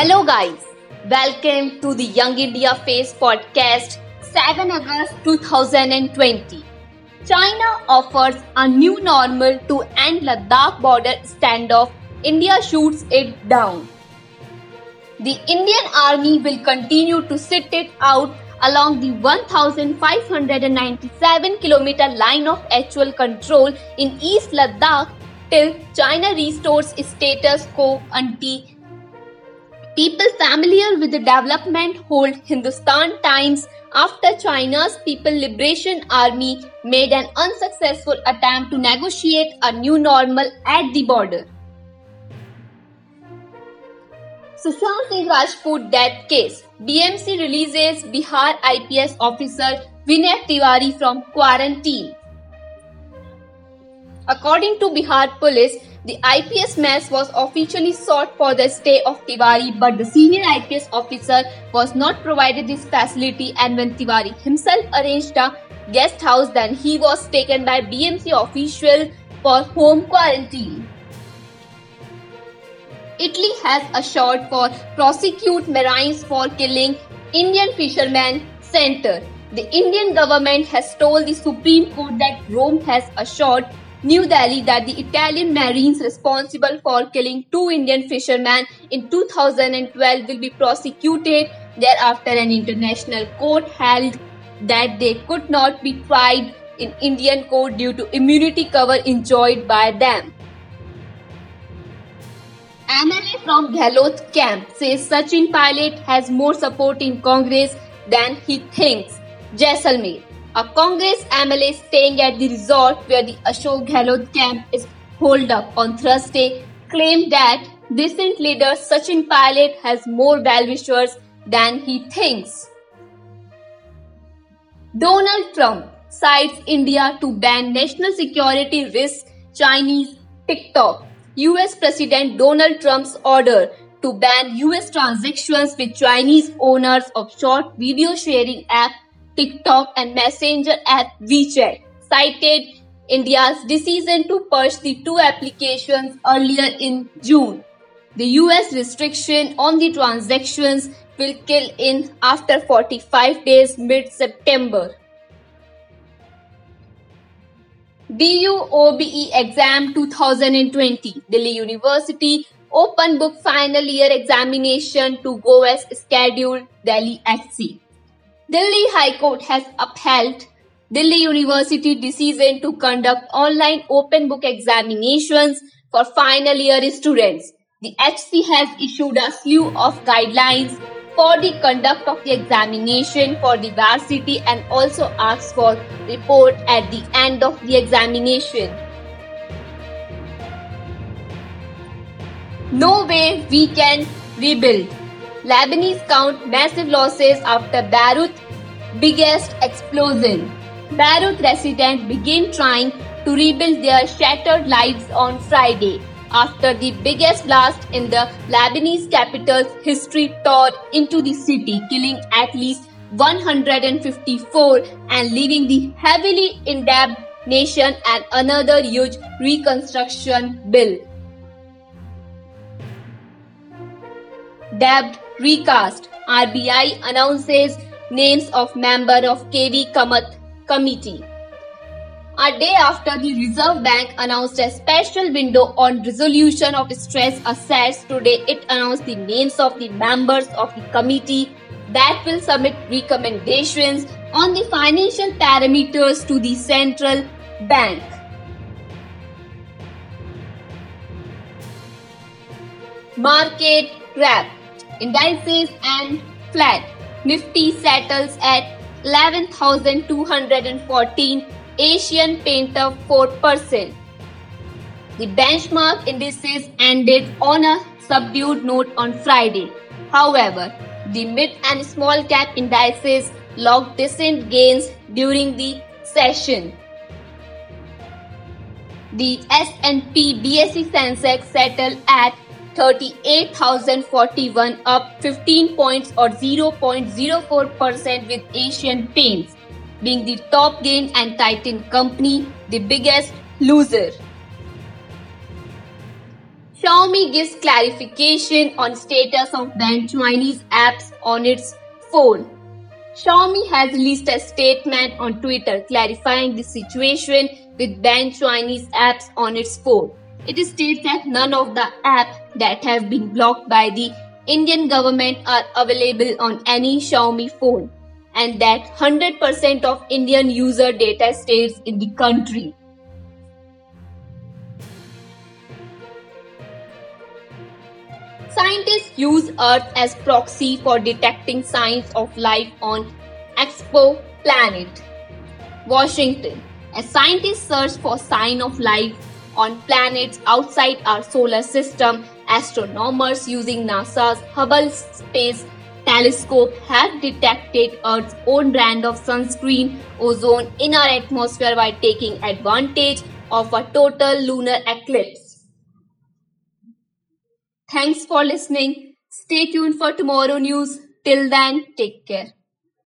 Hello, guys. Welcome to the Young India Face podcast, 7 August 2020. China offers a new normal to end Ladakh border standoff. India shoots it down. The Indian Army will continue to sit it out along the 1597 kilometer line of actual control in East Ladakh till China restores status quo ante People familiar with the development hold Hindustan Times after China's People Liberation Army made an unsuccessful attempt to negotiate a new normal at the border. Sushant Singh Rajput death case. BMC releases Bihar IPS officer Vinay Tiwari from quarantine. According to Bihar police, the IPS mess was officially sought for the stay of Tiwari, but the senior IPS officer was not provided this facility and when Tiwari himself arranged a guest house, then he was taken by BMC official for home quarantine. Italy has assured for prosecute Marines for killing Indian fisherman center. The Indian government has told the Supreme Court that Rome has assured New Delhi that the Italian Marines responsible for killing two Indian fishermen in 2012 will be prosecuted. Thereafter, an international court held that they could not be tried in Indian court due to immunity cover enjoyed by them. MLA from Gehlot camp says Sachin Pilot has more support in Congress than he thinks. Jaisalmer. A Congress MLA staying at the resort where the Ashok Gehlot camp is holed up on Thursday claimed that decent leader Sachin Pilot has more well-wishers than he thinks. Donald Trump cites India to ban national security risk Chinese TikTok. US President Donald Trump's order to ban US transactions with Chinese owners of short video sharing app TikTok and Messenger app WeChat cited India's decision to purge the two applications earlier in June. The US restriction on the transactions will kill in after 45 days mid September. DUOBE exam 2020 Delhi University open book final year examination to go as scheduled Delhi HC. Delhi High Court has upheld Delhi University decision to conduct online open book examinations for final year students. The HC has issued a slew of guidelines for the conduct of the examination for the varsity and also asks for report at the end of the examination. No way we can rebuild. Lebanese count massive losses after Beirut biggest explosion. Beirut residents begin trying to rebuild their shattered lives on Friday after the biggest blast in the Lebanese capital's history tore into the city, killing at least 154 and leaving the heavily indebted nation and another huge reconstruction bill. Debt recast. RBI announces names of member of KV Kamath committee. A day after the Reserve Bank announced a special window on resolution of stress assets, today it announced the names of the members of the committee that will submit recommendations on the financial parameters to the central bank. Market wrap indices and flat. Nifty settles at 11,214, Asian Painter 4%. The benchmark indices ended on a subdued note on Friday. However, the mid and small cap indices logged decent gains during the session. The S&P BSE Sensex settled at 38,041 up 15 points or 0.04% with Asian Paints being the top gain and Titan Company the biggest loser. Xiaomi gives clarification on status of banned Chinese apps on its phone. Xiaomi has released a statement on Twitter clarifying the situation with banned Chinese apps on its phone. It states that none of the apps that have been blocked by the Indian government are available on any Xiaomi phone and that 100% of Indian user data stays in the country. Scientists use Earth as proxy for detecting signs of life on exoplanet. Washington. As scientists search for sign of life on planets outside our solar system, astronomers using NASA's Hubble Space Telescope have detected Earth's own brand of sunscreen ozone in our atmosphere by taking advantage of a total lunar eclipse. Thanks for listening. Stay tuned for tomorrow news. Till then, take care.